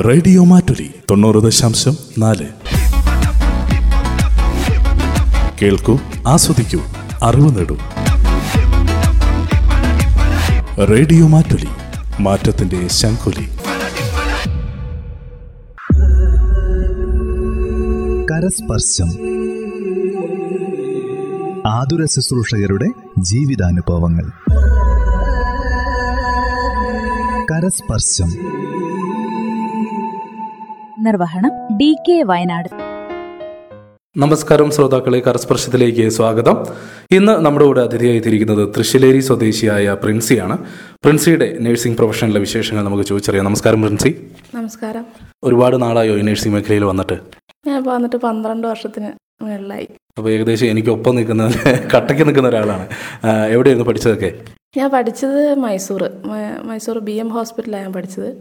Radio Mattoli തൊണ്ണൂറ് ദശാംശം നാല്. കേൾക്കൂ ആസ്വദിക്കൂ അറിവ് നേടൂ. റേഡിയോ മാറ്റുലി മാറ്റത്തിന്റെ ശംഖുലി. കരസ്പർശം. ആതുര ശുശ്രൂഷകരുടെ ജീവിതാനുഭവങ്ങൾ. കരസ്പർശം. നിർവഹണം ഡി കെ വയനാട്. നമസ്കാരം ശ്രോതാക്കളെ കരസ്പർശത്തിലേക്ക് സ്വാഗതം. ഇന്ന് നമ്മുടെ കൂടെ അതിഥിയായി തിരിക്കുന്നത് തൃശ്ശിലേരി സ്വദേശിയായ പ്രിൻസിയാണ്. പ്രിൻസിയുടെ നഴ്സിംഗ് പ്രൊഫഷനിലെ വിശേഷങ്ങൾ നമുക്ക് ചോദിച്ചറിയാം. നമസ്കാരം പ്രിൻസി. നമസ്കാരം. ഒരുപാട് നാളായോ ഈ നഴ്സിംഗ് മേഖലയിൽ വന്നിട്ട്? ഞാൻ വന്നിട്ട് പന്ത്രണ്ട് വർഷത്തിന് മുകളിലായി അപ്പോൾ ഏകദേശം എനിക്ക് ഒപ്പം നിൽക്കുന്ന കട്ടയ്ക്ക് നിൽക്കുന്ന ഒരാളാണ്. എവിടെയായിരുന്നു പഠിച്ചതൊക്കെ? ഞാൻ പഠിച്ചത് മൈസൂർ. മൈസൂർ ബി എം ഹോസ്പിറ്റലാണ് ഞാൻ പഠിച്ചത്.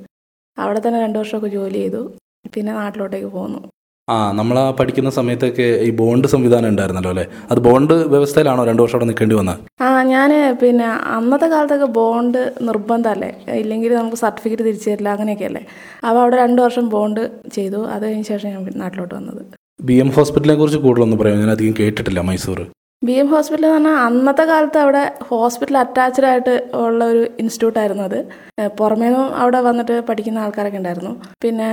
അവിടെ തന്നെ രണ്ട് വർഷമൊക്കെ ജോലി ചെയ്തു. പിന്നെ നാട്ടിലോട്ടേക്ക് പോന്നു. ആ നമ്മൾ ആ പഠിക്കുന്ന സമയത്തൊക്കെ ഈ ബോണ്ട് സംവിധാനം ഉണ്ടായിരുന്നല്ലോ അല്ലേ? അത് ബോണ്ട് വ്യവസ്ഥയിലാണോ രണ്ടു വർഷം അവിടെ നിൽക്കേണ്ടി വന്നത്? ആ ഞാൻ പിന്നെ അന്നത്തെ കാലത്തൊക്കെ ബോണ്ട് നിർബന്ധമല്ലേ? ഇല്ലെങ്കിൽ നമുക്ക് സർട്ടിഫിക്കറ്റ് തിരിച്ചു തരില്ല അങ്ങനെയൊക്കെ അല്ലേ അപ്പോൾ അവിടെ രണ്ട് വർഷം ബോണ്ട് ചെയ്തു. അത് കഴിഞ്ഞ ശേഷം ഞാൻ നാട്ടിലോട്ട് വന്നത്. ബി എം ഹോസ്പിറ്റലിനെ കുറിച്ച് കൂടുതലൊന്നും പറയാം ഞാൻ അധികം കേട്ടിട്ടില്ല മൈസൂർ. ബി എം ഹോസ്പിറ്റൽ എന്ന് പറഞ്ഞാൽ അന്നത്തെ കാലത്ത് അവിടെ ഹോസ്പിറ്റൽ അറ്റാച്ച്ഡ് ആയിട്ട് ഉള്ള ഒരു ഇൻസ്റ്റിറ്റ്യൂട്ടായിരുന്നു അത്. പുറമേ പുറമേന്നും അവിടെ വന്നിട്ട് പഠിക്കുന്ന ആൾക്കാരൊക്കെ ഉണ്ടായിരുന്നു. പിന്നെ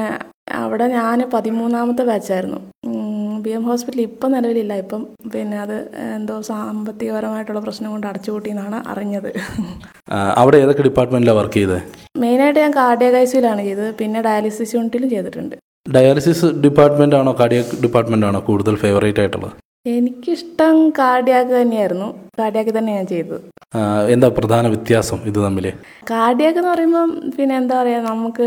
അവിടെ ഞാൻ പതിമൂന്നാമത്തെ ബാച്ചായിരുന്നു ബി എം ഹോസ്പിറ്റൽ ഇപ്പം നിലവിലില്ല. ഇപ്പം പിന്നെ അത് എന്തോ സാമ്പത്തികപരമായിട്ടുള്ള പ്രശ്നം കൊണ്ട് അടച്ചുപൂട്ടി എന്നാണ് അറിഞ്ഞത് അവിടെ ഏതൊക്കെ ഡിപ്പാർട്ട്മെന്റിലാണ് വർക്ക് ചെയ്തത് മെയിനായിട്ട് ഞാൻ കാർഡിയക് ചെയ്തത്. പിന്നെ ഡയാലിസിസ് യൂണിറ്റിലും ചെയ്തിട്ടുണ്ട്. ഡയാലിസിസ് ഡിപ്പാർട്ട്മെന്റ് ആണോ കാർഡിയക് ഡിപ്പാർട്ട്മെന്റ് ആണോ കൂടുതൽ ഫേവറേറ്റ് ആയിട്ടുള്ളത്? എനിക്കിഷ്ടം കാർഡിയാക്ക് തന്നെയായിരുന്നു. കാർഡിയാക്ക് തന്നെ ഞാൻ ചെയ്തത്. എന്താ പ്രധാന വ്യത്യാസം ഇത് തമ്മിൽ കാർഡിയാക്ക് എന്ന് പറയുമ്പം പിന്നെ എന്താ പറയുക നമുക്ക്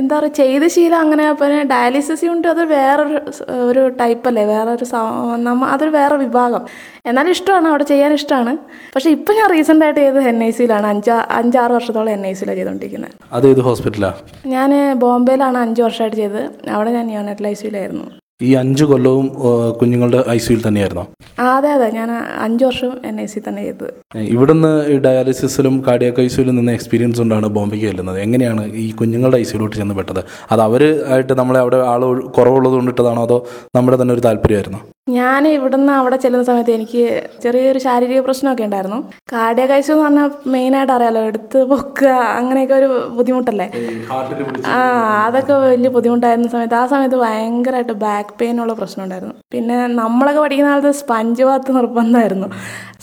എന്താ പറയുക ചെയ്ത ശീലം അങ്ങനെ പിന്നെ ഡയാലിസിസ് യൂണിറ്റ് അത് വേറൊരു ഒരു ടൈപ്പ് അല്ലേ വേറൊരു നമ്മ അതൊരു വേറെ വിഭാഗം. എന്നാലും ഇഷ്ടമാണ് അവിടെ ചെയ്യാൻ ഇഷ്ടമാണ്. പക്ഷെ ഇപ്പം ഞാൻ റീസെന്റ് ആയിട്ട് ചെയ്തത് എൻ ഐ സിയിലാണ് അഞ്ചാ അഞ്ചാറ് വർഷത്തോളം എൻ ഐ സിയിലാണ് ചെയ്തുകൊണ്ടിരിക്കുന്നത് അത് ഏത് ഹോസ്പിറ്റലാണ് ഞാൻ ബോംബെയിലാണ് അഞ്ച് വർഷമായിട്ട് ചെയ്തത്. അവിടെ ഞാൻ യോനറ്റൽ ഐ സിയിലായിരുന്നു ഈ അഞ്ച് കൊല്ലവും കുഞ്ഞുങ്ങളുടെ ഐ സിയിൽ തന്നെയായിരുന്നോ? അതെ അതെ. ഞാൻ അഞ്ച് വർഷം എൻ ഐ സി തന്നെ ചെയ്തത്. ഇവിടുന്ന് ഈ ഡയാലിസിസിലും കാർഡിയാക് ഐ സിയിലും നിന്ന് എക്സ്പീരിയൻസ് ഉണ്ടാണ് ബോംബെക്ക് ചെല്ലുന്നത്. എങ്ങനെയാണ് ഈ കുഞ്ഞുങ്ങളുടെ ഐ സിയിലോട്ട് ചെന്ന് പെട്ടത് അത് അവർ ആയിട്ട് നമ്മളെ അവിടെ ആൾ കുറവുള്ളത് കൊണ്ടിട്ടതാണോ അതോ നമ്മുടെ തന്നെ ഒരു താല്പര്യമായിരുന്നു? ഞാൻ ഇവിടുന്ന് അവിടെ ചെല്ലുന്ന സമയത്ത് എനിക്ക് ചെറിയൊരു ശാരീരിക പ്രശ്നമൊക്കെ ഉണ്ടായിരുന്നു. കാർഡിയകൈസ് എന്ന് പറഞ്ഞാൽ മെയിനായിട്ട് അറിയാലോ എടുത്ത് പൊക്കുക അങ്ങനെയൊക്കെ ഒരു ബുദ്ധിമുട്ടല്ലേ? ആ അതൊക്കെ വലിയ ബുദ്ധിമുട്ടായിരുന്ന സമയത്ത്. ആ സമയത്ത് ഭയങ്കരമായിട്ട് ബാക്ക് പെയിൻ ഉള്ള പ്രശ്നം ഉണ്ടായിരുന്നു. പിന്നെ നമ്മളൊക്കെ പഠിക്കുന്ന കാലത്ത് സ്പഞ്ച് ബാത്ത് നിർബന്ധമായിരുന്നു.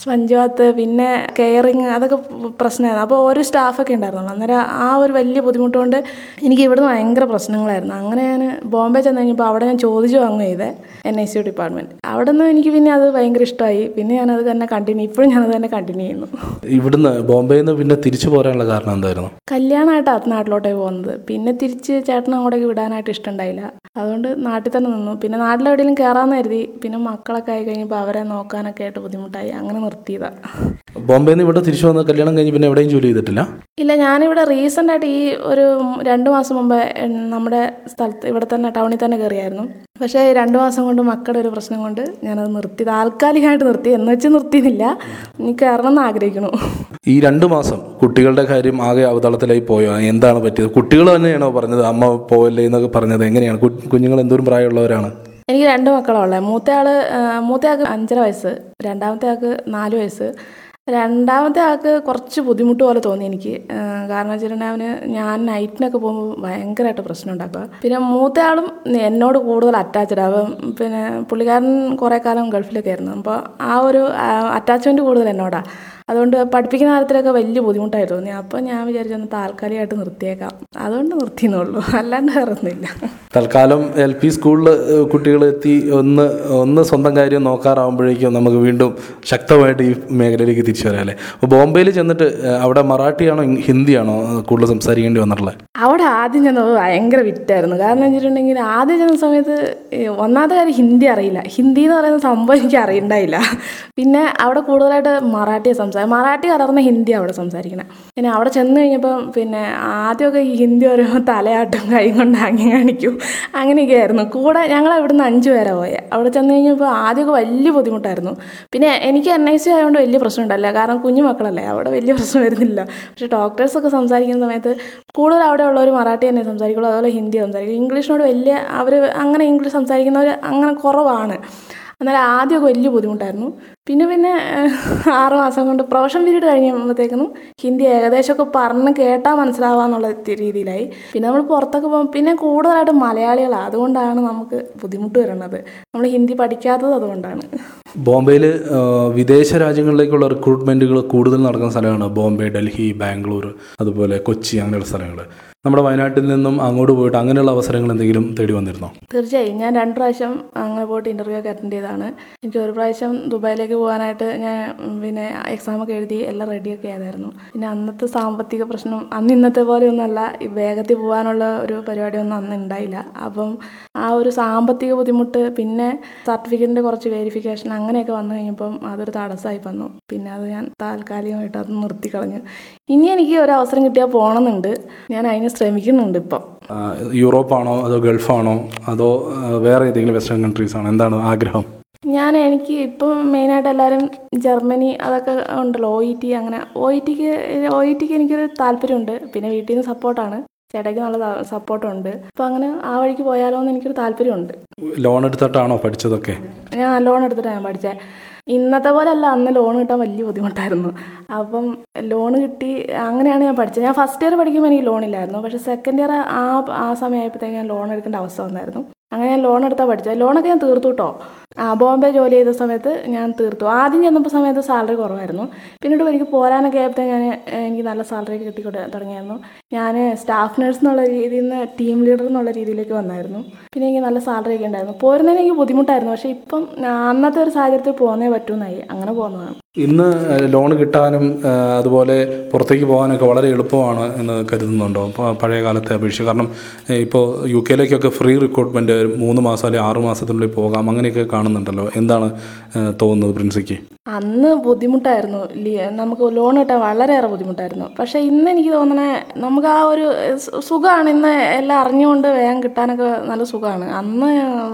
സ്പഞ്ച് ബാത്ത് പിന്നെ കെയറിങ് അതൊക്കെ പ്രശ്നമായിരുന്നു. അപ്പോൾ ഒരു സ്റ്റാഫൊക്കെ ഉണ്ടായിരുന്നു അന്നേരം ആ ഒരു വലിയ ബുദ്ധിമുട്ടുകൊണ്ട് എനിക്ക് ഇവിടുന്ന് ഭയങ്കര പ്രശ്നങ്ങളായിരുന്നു. അങ്ങനെ ഞാൻ ബോംബെ ചെന്ന് കഴിഞ്ഞപ്പോൾ അവിടെ ഞാൻ ചോദിച്ചു വാങ്ങുക ചെയ്തേ എൻ ഐ സി ഡിപ്പാർട്ട്മെന്റ് അവിടെ നിന്ന് എനിക്ക് പിന്നെ അത് ഭയങ്കര ഇഷ്ടമായി. പിന്നെ ഞാനത് തന്നെ കണ്ടിന്യൂ ഇപ്പോഴും ഞാനത് തന്നെ കണ്ടിന്യൂ ചെയ്യുന്നു. ഇവിടുന്ന് ബോംബെയിൽ നിന്ന് പിന്നെ തിരിച്ചു പോരാനുള്ള കാരണം എന്തായിരുന്നു? കല്യാണമായിട്ടാണ് നാട്ടിലോട്ടേ പോകുന്നത്. പിന്നെ തിരിച്ച് ചേട്ടൻ അങ്ങോട്ടേക്ക് വിടാനായിട്ട് ഇഷ്ടമുണ്ടായില്ല അതുകൊണ്ട് നാട്ടിൽ തന്നെ നിന്നു. പിന്നെ നാട്ടിലെവിടെയെങ്കിലും കയറാമെന്ന് കരുതി. പിന്നെ മക്കളൊക്കെ ആയി കഴിഞ്ഞപ്പോൾ അവരെ നോക്കാനൊക്കെ ആയിട്ട് ബുദ്ധിമുട്ടായി. അങ്ങനെ നിർത്തിയതാ. ബോംബെയിൽ നിന്ന് ഇവിടെ തിരിച്ചു വന്ന് കല്യാണം കഴിഞ്ഞ് പിന്നെ എവിടെയും ജോലി ചെയ്തിട്ടില്ല? ഇല്ല ഞാനിവിടെ റീസെന്റ് ആയിട്ട് ഈ ഒരു രണ്ട് മാസം മുമ്പ് നമ്മുടെ സ്ഥലത്ത് ഇവിടെ തന്നെ ടൗണിൽ തന്നെ കയറിയായിരുന്നു പക്ഷേ രണ്ട് മാസം കൊണ്ട് മക്കളുടെ ഒരു പ്രശ്നം കൊണ്ട് ഞാനത് നിർത്തി താൽക്കാലികമായിട്ട് നിർത്തി. എന്ന് വെച്ച് നിർത്തിയില്ല ഇനി കയറണം എന്ന് ആഗ്രഹിക്കണു ഈ രണ്ട് മാസം കുട്ടികളുടെ കാര്യം ആകെ അവതളത്തിലായി പോയോ? എന്താണ് പറ്റിയത്? കുട്ടികൾ തന്നെയാണോ പറഞ്ഞത്? അമ്മ പോവല്ലേ എന്നൊക്കെ പറഞ്ഞത് എങ്ങനെയാണ്? കുഞ്ഞുങ്ങൾ എന്തോരം പ്രായമുള്ളവരാണ്? എനിക്ക് രണ്ട് മക്കളാണ് ഉള്ളത് മൂത്തയാൾ മൂത്തയാൾക്ക് അഞ്ചര വയസ്സ് രണ്ടാമത്തെ ആൾക്ക് നാല് വയസ്സ്. രണ്ടാമത്തെ ആൾക്ക് കുറച്ച് ബുദ്ധിമുട്ട് പോലെ തോന്നി എനിക്ക്. കാരണം വെച്ചിട്ടുണ്ടെങ്കിൽ ഞാൻ നൈറ്റിനൊക്കെ പോകുമ്പോൾ ഭയങ്കരമായിട്ട് പ്രശ്നം ഉണ്ടാക്കുക. പിന്നെ മൂത്തയാളും എന്നോട് കൂടുതൽ അറ്റാച്ച്ഡ് ആവും പിന്നെ പുള്ളിക്കാരൻ കുറേ കാലം ഗൾഫിലൊക്കെ ആയിരുന്നു. അപ്പോൾ ആ ഒരു അറ്റാച്ച്മെന്റ് കൂടുതൽ എന്നോടാണ് അതുകൊണ്ട് പഠിപ്പിക്കുന്ന കാര്യത്തിലൊക്കെ വലിയ ബുദ്ധിമുട്ടായി തോന്നി. അപ്പോൾ ഞാൻ വിചാരിച്ചൊന്ന് താൽക്കാലികമായിട്ട് നിർത്തിയേക്കാം. അതുകൊണ്ട് നിർത്തിയെന്നുള്ളൂ. അല്ലാണ്ട് വേറെ ഒന്നുമില്ല. തൽക്കാലം എൽ പി സ്കൂളിൽ കുട്ടികൾ എത്തി ഒന്ന് ഒന്ന് സ്വന്തം കാര്യം നോക്കാറാവുമ്പോഴേക്കും നമുക്ക് വീണ്ടും ശക്തമായിട്ട് ഈ മേഖലയിലേക്ക് തിരിച്ചു വരാം അല്ലേ അപ്പോൾ ബോംബെയിൽ ചെന്നിട്ട് അവിടെ മറാഠിയാണോ ഹിന്ദിയാണോ കൂടുതൽ സംസാരിക്കേണ്ടി വന്നിട്ടുള്ളത്? അവിടെ ആദ്യം ചെന്നത് ഭയങ്കര വിറ്റായിരുന്നു. കാരണം വെച്ചിട്ടുണ്ടെങ്കിൽ ആദ്യം ചെന്ന സമയത്ത് ഒന്നാമത്തെ കാര്യം ഹിന്ദി അറിയില്ല. ഹിന്ദി എന്ന് പറയുന്ന സംഭവം എനിക്ക് അറിയണ്ടായില്ല. പിന്നെ അവിടെ കൂടുതലായിട്ട് മറാഠിയെ സംസാരിക്കും മറാഠി കലർന്ന ഹിന്ദി അവിടെ സംസാരിക്കണം. പിന്നെ അവിടെ ചെന്ന് കഴിഞ്ഞപ്പം പിന്നെ ആദ്യമൊക്കെ ഈ ഹിന്ദി ഓരോ തലയാട്ടും കൈ കൊണ്ട് അങ്ങി കാണിക്കും. അങ്ങനെയൊക്കെ ആയിരുന്നു. കൂടെ ഞങ്ങൾ അവിടുന്ന് അഞ്ച് പേരാണ് പോയത് അവിടെ ചെന്ന് കഴിഞ്ഞപ്പോൾ ആദ്യമൊക്കെ വലിയ ബുദ്ധിമുട്ടായിരുന്നു. പിന്നെ എനിക്ക് എൻ ഐ സി ആയതുകൊണ്ട് വലിയ പ്രശ്നമുണ്ടല്ല കാരണം കുഞ്ഞു മക്കളല്ലേ. അവിടെ വലിയ പ്രശ്നം വരുന്നില്ല. പക്ഷേ ഡോക്ടേഴ്സൊക്കെ സംസാരിക്കുന്ന സമയത്ത് കൂടുതൽ അവിടെ ഉള്ളവർ മറാഠി തന്നെ സംസാരിക്കുള്ളൂ. അതുപോലെ ഹിന്ദി സംസാരിക്കും. ഇംഗ്ലീഷിനോട് വലിയ അവർ അങ്ങനെ ഇംഗ്ലീഷ് സംസാരിക്കുന്നവർ അങ്ങനെ കുറവാണ്. എന്നാലും ആദ്യമൊക്കെ വലിയ ബുദ്ധിമുട്ടായിരുന്നു. പിന്നെ പിന്നെ ആറ് മാസം കൊണ്ട് പ്രൊഫഷൻ പീരീഡ് കഴിഞ്ഞപ്പോഴത്തേക്കും ഹിന്ദി ഏകദേശമൊക്കെ പറഞ്ഞ് കേട്ടാൽ മനസ്സിലാവാന്നുള്ള രീതിയിലായി. പിന്നെ നമ്മൾ പുറത്തൊക്കെ പോകും പിന്നെ കൂടുതലായിട്ട് മലയാളികളാണ് അതുകൊണ്ടാണ് നമുക്ക് ബുദ്ധിമുട്ട് വരുന്നത്. നമ്മൾ ഹിന്ദി പഠിക്കാത്തത് അതുകൊണ്ടാണ്. ബോംബെയിൽ വിദേശ രാജ്യങ്ങളിലേക്കുള്ള റിക്രൂട്ട്മെന്റുകൾ കൂടുതൽ നടക്കുന്ന സ്ഥലമാണ് ബോംബെ ഡൽഹി ബാംഗ്ലൂർ അതുപോലെ കൊച്ചി അങ്ങനെയുള്ള സ്ഥലങ്ങൾ. നമ്മുടെ വയനാട്ടിൽ നിന്നും അങ്ങോട്ട് പോയിട്ട് അങ്ങനെയുള്ള അവസരങ്ങൾ എന്തെങ്കിലും തേടി വന്നിരുന്നോ? തീർച്ചയായും. ഞാൻ രണ്ട് പ്രാവശ്യം അങ്ങനെ പോയിട്ട് ഇന്റർവ്യൂ ഒക്കെ അറ്റൻഡ് ചെയ്തതാണ്. എനിക്ക് ഒരു പ്രാവശ്യം ദുബായിലേക്ക് പോകാനായിട്ട് ഞാൻ പിന്നെ എക്സാം ഒക്കെ എഴുതി എല്ലാം റെഡിയൊക്കെ ആയതായിരുന്നു. പിന്നെ അന്നത്തെ സാമ്പത്തിക പ്രശ്നം അന്ന് ഇന്നത്തെ പോലെ ഒന്നല്ല വേഗത്തിൽ പോകാനുള്ള ഒരു പരിപാടിയൊന്നും അന്ന് ഉണ്ടായില്ല. അപ്പം ആ ഒരു സാമ്പത്തിക ബുദ്ധിമുട്ട് പിന്നെ സർട്ടിഫിക്കറ്റിന്റെ കുറച്ച് വെരിഫിക്കേഷൻ അങ്ങനെയൊക്കെ വന്നു കഴിഞ്ഞപ്പം അതൊരു തടസ്സമായി വന്നു. പിന്നെ അത് ഞാൻ താൽക്കാലികമായിട്ട് അത് നിർത്തി കളഞ്ഞു ഇനി എനിക്ക് ഒരു അവസരം കിട്ടിയാൽ പോകണമെന്നുണ്ട്. ഞാൻ അതിന് ശ്രമിക്കുന്നുണ്ട് ഇപ്പം. യൂറോപ്പ് യൂറോപ്പാണോ അതോ ഗൾഫാണോ? അതോ വേറെ ഏതെങ്കിലും വെസ്റ്റേൺ കൺട്രീസ് ആണോ എന്താണ് ആഗ്രഹം? ഞാൻ എനിക്ക് ഇപ്പം മെയിനായിട്ട് എല്ലാവരും ജർമ്മനി അതൊക്കെ ഉണ്ടല്ലോ ഒ ഇ ടി അങ്ങനെ. ഒ ഇ ടിക്ക് ഒ ഇ ടിക്ക് എനിക്കൊരു താല്പര്യമുണ്ട്. പിന്നെ വീട്ടിൽ നിന്ന് സപ്പോർട്ടാണ്. ചേട്ടയ്ക്ക് നല്ല സപ്പോർട്ടുണ്ട്. അപ്പോൾ അങ്ങനെ ആ വഴിക്ക് പോയാലോ എന്ന് എനിക്കൊരു താല്പര്യമുണ്ട്. ലോൺ എടുത്തിട്ടാണോ പഠിച്ചതൊക്കെ? ഞാൻ ലോൺ എടുത്തിട്ടാണ് ഞാൻ പഠിച്ചത് ഇന്നത്തെ പോലെ അല്ല അന്ന് ലോൺ കിട്ടാൻ വലിയ ബുദ്ധിമുട്ടായിരുന്നു. അപ്പം ലോൺ കിട്ടി അങ്ങനെയാണ് ഞാൻ പഠിച്ചത്. ഞാൻ ഫസ്റ്റ് ഇയർ പഠിക്കുമ്പോൾ എനിക്ക് ലോൺ ഇല്ലായിരുന്നു. പക്ഷേ സെക്കൻഡ് ഇയർ ആ ആ സമയമായപ്പോഴത്തേക്ക് ഞാൻ ലോൺ എടുക്കേണ്ട അവസ്ഥ വന്നായിരുന്നു. അങ്ങനെ ഞാൻ ലോൺ എടുത്താൽ പഠിച്ചത് ലോണൊക്കെ ഞാൻ തീർത്തു കേട്ടോ ആ ബോംബെ ജോലി ചെയ്ത സമയത്ത് ഞാൻ തീർത്തു. ആദ്യം ചെന്നപ്പോൾ സമയത്ത് സാലറി കുറവായിരുന്നു. പിന്നീട് എനിക്ക് പോരാനൊക്കെ ആയപ്പോൾ ഞാൻ എനിക്ക് നല്ല സാലറി ഒക്കെ കിട്ടി കൊടു- തുടങ്ങിയായിരുന്നു. ഞാൻ സ്റ്റാഫ് നഴ്സ് എന്നുള്ള രീതിയിൽ നിന്ന് ടീം ലീഡർ എന്നുള്ള രീതിയിലേക്ക് വന്നായിരുന്നു. പിന്നെ എനിക്ക് നല്ല സാലറി ഒക്കെ ഉണ്ടായിരുന്നു. പോരുന്നതിന് എനിക്ക് ബുദ്ധിമുട്ടായിരുന്നു. പക്ഷേ ഇപ്പം അന്നത്തെ ഒരു സാഹചര്യത്തിൽ പോകുന്നേ പറ്റുമെന്നായി അങ്ങനെ പോകുന്നതാണ് ഇന്ന് ലോൺ കിട്ടാനും അതുപോലെ പുറത്തേക്ക് പോകാനൊക്കെ വളരെ എളുപ്പമാണ് എന്ന് കരുതുന്നുണ്ടോ? പഴയ കാലത്തെ അപേക്ഷിച്ച് കാരണം ഇപ്പോൾ യു കെയിലേക്കൊക്കെ ഫ്രീ റിക്രൂട്ട്മെന്റ് മൂന്ന് മാസം അല്ലെങ്കിൽ ആറ് മാസത്തിനുള്ളിൽ പോകാം അങ്ങനെയൊക്കെ കാണുന്നുണ്ടല്ലോ. എന്താണ് തോന്നുന്നത് പ്രിൻസിക്ക്? അന്ന് ബുദ്ധിമുട്ടായിരുന്നു. നമുക്ക് ലോൺ കിട്ടാൻ വളരെയേറെ ബുദ്ധിമുട്ടായിരുന്നു. പക്ഷേ ഇന്ന് എനിക്ക് തോന്നണേ നമുക്ക് ആ ഒരു സുഖമാണ് ഇന്ന് എല്ലാം അറിഞ്ഞുകൊണ്ട് വേഗം കിട്ടാനൊക്കെ നല്ല സുഖമാണ് അന്ന്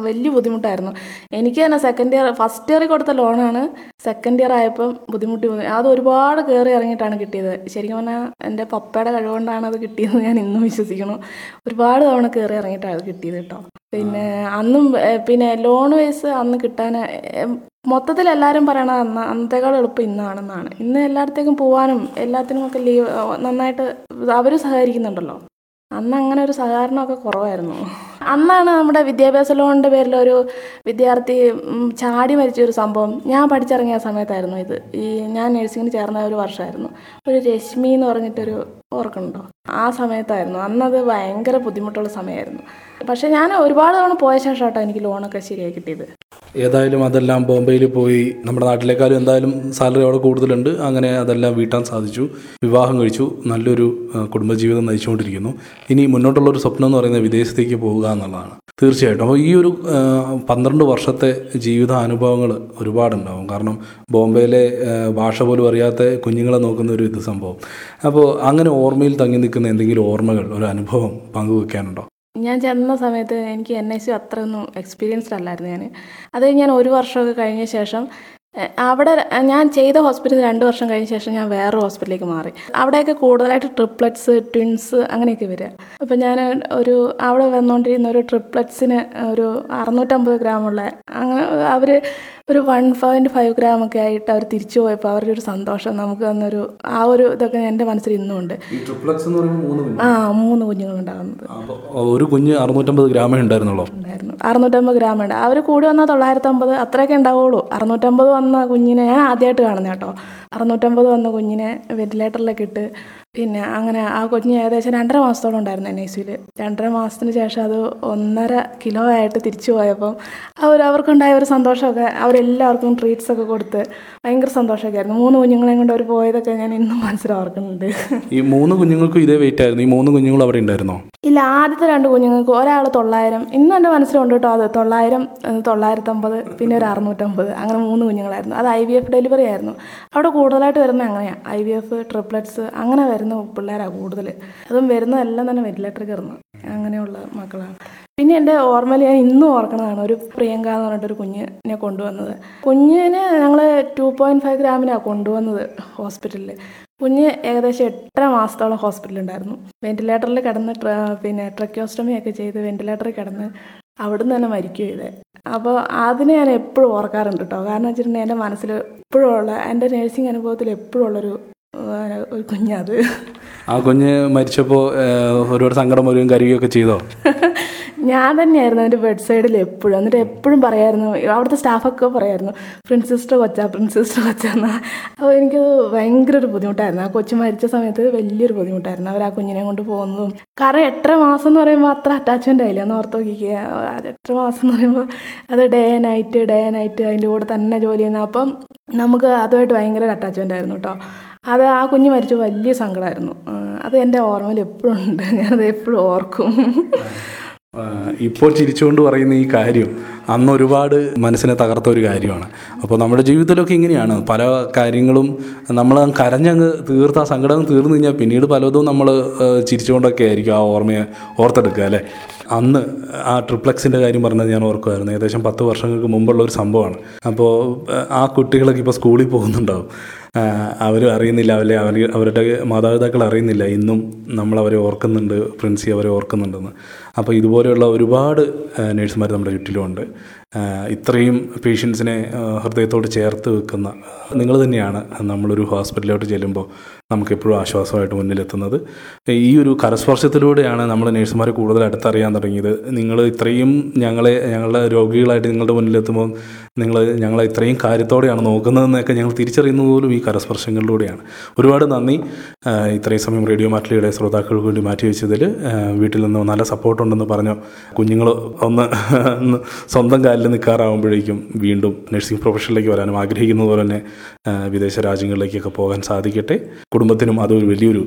വലിയ ബുദ്ധിമുട്ടായിരുന്നു. എനിക്ക് തന്നെ സെക്കൻഡ് ഇയർ ഫസ്റ്റ് ഇയറിൽ കൊടുത്ത ലോണാണ്. സെക്കൻഡ് ഇയർ ആയപ്പം ബുദ്ധിമുട്ടി വന്നു. അത് ഒരുപാട് കയറി ഇറങ്ങിയിട്ടാണ് കിട്ടിയത്. ശരിക്കും പറഞ്ഞാൽ എന്റെ പപ്പയുടെ കഴിവുകൊണ്ടാണ് അത് കിട്ടിയതെന്ന് ഞാൻ ഇന്നും വിശ്വസിക്കുന്നു. ഒരുപാട് തവണ കയറി ഇറങ്ങിയിട്ടാണ് അത് കിട്ടിയത് കേട്ടോ. പിന്നെ അന്നും പിന്നെ ലോൺ വൈസ് അന്ന് കിട്ടാൻ മൊത്തത്തിൽ എല്ലാവരും പറയണത് അന്ന് അന്നത്തേക്കാൾ എളുപ്പം ഇന്നാണെന്നാണ്. ഇന്ന് എല്ലായിടത്തേക്കും പോകാനും എല്ലാത്തിനും ഒക്കെ ലീവ് നന്നായിട്ട് അവർ സഹകരിക്കുന്നുണ്ടല്ലോ. അന്ന് അങ്ങനെ ഒരു സഹകരണമൊക്കെ കുറവായിരുന്നു. അന്നാണ് നമ്മുടെ വിദ്യാഭ്യാസ ലോണിന്റെ ഒരു വിദ്യാർത്ഥി ചാടി മരിച്ച ഒരു സംഭവം. ഞാൻ പഠിച്ചിറങ്ങിയ സമയത്തായിരുന്നു ഇത്. ഈ ഞാൻ നഴ്സിങ്ങിന് ചേർന്ന ഒരു വർഷമായിരുന്നു ഒരു രശ്മി എന്ന് പറഞ്ഞിട്ടൊരു ഓർക്കുന്നുണ്ടോ? ആ സമയത്തായിരുന്നു. അന്നത് ഭയങ്കര ബുദ്ധിമുട്ടുള്ള സമയമായിരുന്നു. പക്ഷേ ഞാൻ ഒരുപാട് തവണ പോയ ശേഷം കേട്ടോ എനിക്ക് ലോണൊക്കെ ശരിയായി കിട്ടിയത്. ഏതായാലും അതെല്ലാം ബോംബെയിൽ പോയി. നമ്മുടെ നാട്ടിലേക്കാളും എന്തായാലും സാലറി അവിടെ കൂടുതലുണ്ട്. അങ്ങനെ അതെല്ലാം വീട്ടാൻ സാധിച്ചു. വിവാഹം കഴിച്ചു. നല്ലൊരു കുടുംബജീവിതം നയിച്ചുകൊണ്ടിരിക്കുന്നു. ഇനി മുന്നോട്ടുള്ള ഒരു സ്വപ്നം എന്ന് പറയുന്നത് വിദേശത്തേക്ക് പോവുക എന്നുള്ളതാണ്. തീർച്ചയായിട്ടും. അപ്പോൾ ഈ ഒരു പന്ത്രണ്ട് വർഷത്തെ ജീവിത അനുഭവങ്ങൾ ഒരുപാടുണ്ടാവും. കാരണം ബോംബെയിലെ ഭാഷ പോലും അറിയാത്ത കുഞ്ഞുങ്ങളെ നോക്കുന്ന ഒരു ഇത് സംഭവം. അപ്പോൾ അങ്ങനെ ഓർമ്മയിൽ തങ്ങി നിൽക്കുന്ന എന്തെങ്കിലും ഓർമ്മകൾ ഒരു അനുഭവം പങ്കുവെക്കാനുണ്ടോ? ഞാൻ ചെന്ന സമയത്ത് എനിക്ക് എൻ ഐ സി അത്രയൊന്നും എക്സ്പീരിയൻസ്ഡ് അല്ലായിരുന്നു ഞാൻ അത് ഞാൻ ഒരു വർഷമൊക്കെ കഴിഞ്ഞ ശേഷം അവിടെ ഞാൻ ചെയ്ത ഹോസ്പിറ്റലിൽ രണ്ട് വർഷം കഴിഞ്ഞ ശേഷം ഞാൻ വേറെ ഹോസ്പിറ്റലിലേക്ക് മാറി. അവിടെയൊക്കെ കൂടുതലായിട്ട് ട്രിപ്ലറ്റ്സ് ട്വിൻസ് അങ്ങനെയൊക്കെ വരിക. അപ്പം ഞാൻ ഒരു അവിടെ വന്നുകൊണ്ടിരുന്ന ഒരു ട്രിപ്ലറ്റ്സിന് ഒരു അറുന്നൂറ്റമ്പത് ഗ്രാമുള്ള അങ്ങനെ അവർ ഒരു വൺ പോയിന്റ് ഫൈവ് ഗ്രാം ഒക്കെ ആയിട്ട് അവർ തിരിച്ചു പോയപ്പോൾ അവരുടെ ഒരു സന്തോഷം നമുക്ക് തന്നൊരു ആ ഒരു ഇതൊക്കെ എന്റെ മനസ്സിൽ ഇന്നും ഉണ്ട് ആ മൂന്ന് കുഞ്ഞുങ്ങൾ ഉണ്ടാകുന്നത്. ഒരു കുഞ്ഞ് അറുന്നൂറ്റമ്പത് ഗ്രാമേ ഉണ്ടായിരുന്നുള്ളൂ? ഉണ്ടായിരുന്നു. അറുന്നൂറ്റമ്പത് ഗ്രാം ഉണ്ട്. അവർ കൂടി വന്നാൽ തൊള്ളായിരത്തമ്പത് അത്രയൊക്കെ ഉണ്ടാവുള്ളൂ. അറുന്നൂറ്റമ്പത് വന്ന കുഞ്ഞിനെ ഞാൻ ആദ്യമായിട്ട് കാണുന്ന കേട്ടോ. അറുന്നൂറ്റമ്പത് വന്ന കുഞ്ഞിനെ വെന്റിലേറ്ററിലൊക്കെ ഇട്ട് പിന്നെ അങ്ങനെ ആ കുഞ്ഞ് ഏകദേശം രണ്ടര മാസത്തോളം ഉണ്ടായിരുന്നു എൻ ഐ സിയിൽ രണ്ടര മാസത്തിന് ശേഷം അത് ഒന്നര കിലോ ആയിട്ട് തിരിച്ചു പോയപ്പം അവർ അവർക്കുണ്ടായ ഒരു സന്തോഷമൊക്കെ അവരെല്ലാവർക്കും ട്രീറ്റ്സ് ഒക്കെ കൊടുത്ത് ഭയങ്കര സന്തോഷമൊക്കെ ആയിരുന്നു. മൂന്ന് കുഞ്ഞുങ്ങളെയും കൊണ്ട് അവർ പോയതൊക്കെ ഞാൻ ഇന്നും മനസ്സിൽ ഓർക്കുന്നുണ്ട്. ഈ മൂന്ന് കുഞ്ഞുങ്ങൾക്കും ഇതേ വെയിറ്റ് ആയിരുന്നു. ഈ മൂന്ന് കുഞ്ഞുങ്ങളും അവിടെ ഉണ്ടായിരുന്നോ? ഇല്ല ആദ്യത്തെ രണ്ട് കുഞ്ഞുങ്ങൾക്ക് ഒരാൾ തൊള്ളായിരം. ഇന്നും എന്റെ മനസ്സിലുണ്ട് കേട്ടോ അത്. തൊള്ളായിരം തൊള്ളായിരത്തമ്പത് പിന്നെ ഒരു അറുന്നൂറ്റമ്പത്. അങ്ങനെ മൂന്ന് കുഞ്ഞുങ്ങളായിരുന്നു. അത് ഐ വി എഫ് ഡെലിവറി ആയിരുന്നു. അവിടെ കൂടുതലായിട്ട് വരുന്നത് അങ്ങനെയാണ് ഐ വി എഫ് ട്രിപ്ലറ്റ്സ് അങ്ങനെ വരുന്ന പിള്ളേരാണ് കൂടുതൽ അതും വരുന്നതെല്ലാം തന്നെ വെന്റിലേറ്ററിൽ കയറുന്നു അങ്ങനെയുള്ള മക്കളാണ്. പിന്നെ എന്റെ ഓർമ്മയിൽ ഞാൻ ഇന്നും ഓർക്കണതാണ് ഒരു പ്രിയങ്ക എന്ന് പറഞ്ഞിട്ടൊരു കുഞ്ഞിനെ കൊണ്ടുവന്നത്. കുഞ്ഞിനെ ഞങ്ങൾ ടു പോയിന്റ് ഫൈവ് ഗ്രാമിനാണ് കൊണ്ടുവന്നത് ഹോസ്പിറ്റലിൽ കുഞ്ഞ് ഏകദേശം എട്ടര മാസത്തോളം ഹോസ്പിറ്റലിൽ ഉണ്ടായിരുന്നു. വെന്റിലേറ്ററിൽ കിടന്ന് പിന്നെ ട്രക്യോസ്റ്റമി ഒക്കെ ചെയ്ത് വെന്റിലേറ്ററിൽ കിടന്ന് അവിടുന്ന് തന്നെ മരിക്കുക ചെയ്തേ. അപ്പോൾ അതിനെ ഞാൻ എപ്പോഴും ഓർക്കാറുണ്ട് കേട്ടോ. കാരണം വെച്ചിട്ടുണ്ടെങ്കിൽ എന്റെ മനസ്സിൽ എപ്പോഴും ഉള്ള എന്റെ നേഴ്സിംഗ് അനുഭവത്തിൽ എപ്പോഴും ഉള്ളൊരു ഒരു കുഞ്ഞത് ആ കുഞ്ഞ് മരിച്ചപ്പോൾ ഒരുപാട് സങ്കടം വരികയും കരയുകയൊക്കെ ചെയ്തോ? ഞാൻ തന്നെയായിരുന്നു എന്റെ ബെഡ് സൈഡിൽ എപ്പോഴും. എന്നിട്ട് എപ്പോഴും പറയായിരുന്നു അവിടുത്തെ സ്റ്റാഫൊക്കെ പറയായിരുന്നു പ്രിൻസിസ്റ്റർ കൊച്ച പ്രിൻസിസ്റ്റർ പ്രിൻസ് സിസ്റ്റർ കൊച്ചാന്ന് അപ്പോൾ എനിക്ക് ഭയങ്കര ഒരു ബുദ്ധിമുട്ടായിരുന്നു. ആ കൊച്ചു മരിച്ച സമയത്ത് വലിയൊരു ബുദ്ധിമുട്ടായിരുന്നു. അവർ ആ കുഞ്ഞിനെ കൊണ്ട് പോകുന്നതും. കാരണം എട്ടര മാസം എന്ന് പറയുമ്പോൾ അത്ര അറ്റാച്ച്മെന്റ് ആയില്ല. എന്ന് ഓർത്ത് നോക്കിക്കുക എത്ര എട്ടര മാസം എന്ന് പറയുമ്പോൾ അത് ഡേ നൈറ്റ് ഡേ നൈറ്റ് അതിന്റെ കൂടെ തന്നെ ജോലി ചെയ്യുന്ന. അപ്പം നമുക്ക് അതുമായിട്ട് ഭയങ്കര അറ്റാച്ച്മെന്റ് ആയിരുന്നു കേട്ടോ അത് ആ കുഞ്ഞ് മരിച്ചു വലിയ സങ്കടമായിരുന്നു. അത് എന്റെ ഓർമ്മയിൽ എപ്പോഴും ഉണ്ട്. ഞാനത് എപ്പോഴും ഓർക്കും. ഇപ്പോൾ ചിരിച്ചുകൊണ്ട് പറയുന്ന ഈ കാര്യം അന്ന് ഒരുപാട് മനസ്സിനെ തകർത്ത ഒരു കാര്യമാണ്. അപ്പോൾ നമ്മുടെ ജീവിതത്തിലൊക്കെ ഇങ്ങനെയാണ്. പല കാര്യങ്ങളും നമ്മൾ കരഞ്ഞങ്ങ് തീർത്ത് സങ്കടം തീർന്നു കഴിഞ്ഞാൽ പിന്നീട് പലതും നമ്മൾ ചിരിച്ചുകൊണ്ടൊക്കെ ആയിരിക്കും ആ ഓർമ്മയെ ഓർത്തെടുക്കുക അല്ലേ? അന്ന് ആ ട്രിപ്ലക്സിന്റെ കാര്യം പറഞ്ഞത് ഞാൻ ഓർക്കുമായിരുന്നു. ഏകദേശം പത്ത് വർഷങ്ങൾക്ക് മുമ്പുള്ള ഒരു സംഭവമാണ്. അപ്പോൾ ആ കുട്ടികളൊക്കെ ഇപ്പോൾ സ്കൂളിൽ പോകുന്നുണ്ടാവും. അവരും അറിയുന്നില്ല. അവരെ അവർ അവരുടെ മാതാപിതാക്കൾ അറിയുന്നില്ല. ഇന്നും നമ്മൾ അവരെ ഓർക്കുന്നുണ്ട്. പ്രിൻസി അവരെ ഓർക്കുന്നുണ്ടെന്ന്. അപ്പോൾ ഇതുപോലെയുള്ള ഒരുപാട് നേഴ്സുമാർ നമ്മുടെ ചുറ്റിലുമുണ്ട്. ഇത്രയും പേഷ്യൻസിനെ ഹൃദയത്തോട് ചേർത്ത് വെക്കുന്ന നിങ്ങൾ തന്നെയാണ് നമ്മളൊരു ഹോസ്പിറ്റലിലോട്ട് ചെല്ലുമ്പോൾ നമുക്കെപ്പോഴും ആശ്വാസമായിട്ട് മുന്നിലെത്തുന്നത്. ഈ ഒരു കരസ്പർശത്തിലൂടെയാണ് നമ്മൾ നേഴ്സുമാരെ കൂടുതൽ അടുത്തറിയാൻ തുടങ്ങിയത്. നിങ്ങൾ ഇത്രയും ഞങ്ങളെ ഞങ്ങളുടെ രോഗികളായിട്ട് നിങ്ങളുടെ മുന്നിലെത്തുമ്പോൾ നിങ്ങൾ ഞങ്ങളെ ഇത്രയും കാര്യത്തോടെയാണ് നോക്കുന്നതെന്നൊക്കെ ഞങ്ങൾ തിരിച്ചറിയുന്നത് പോലും ഈ കരസ്പർശങ്ങളിലൂടെയാണ്. ഒരുപാട് നന്ദി. ഇത്രയും സമയം റേഡിയോ മാറ്റിലിയുടെ ശ്രോതാക്കൾക്ക് വേണ്ടി മാറ്റി വെച്ചതിൽ വീട്ടിൽ നിന്ന് നല്ല സപ്പോർട്ടുണ്ടെന്ന് പറഞ്ഞു. കുഞ്ഞുങ്ങൾ ഒന്ന് സ്വന്തം കാലിൽ നിൽക്കാറാവുമ്പോഴേക്കും വീണ്ടും നഴ്സിംഗ് പ്രൊഫഷനിലേക്ക് വരാനും ആഗ്രഹിക്കുന്നത് പോലെ തന്നെ വിദേശ രാജ്യങ്ങളിലേക്കൊക്കെ പോകാൻ സാധിക്കട്ടെ. കുടുംബത്തിനും അതൊരു വലിയൊരു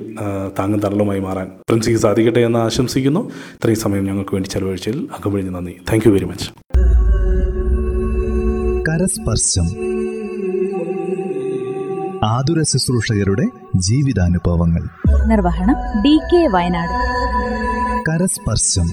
താങ്ങും തണലുമായി മാറാൻ പ്രിൻസിക്ക് സാധിക്കട്ടെ എന്ന് ആശംസിക്കുന്നു. ഇത്രയും സമയം ഞങ്ങൾക്ക് വേണ്ടി ചെലവഴിച്ചതിൽ അകമ്പഴിഞ്ഞ് നന്ദി. താങ്ക് യു വെരി മച്ച് കരസ്പർശം. ആതുര ശുശ്രൂഷകരുടെ ജീവിതാനുഭവങ്ങൾ. നിർവഹണം ഡി കെ വയനാട്. കരസ്പർശം.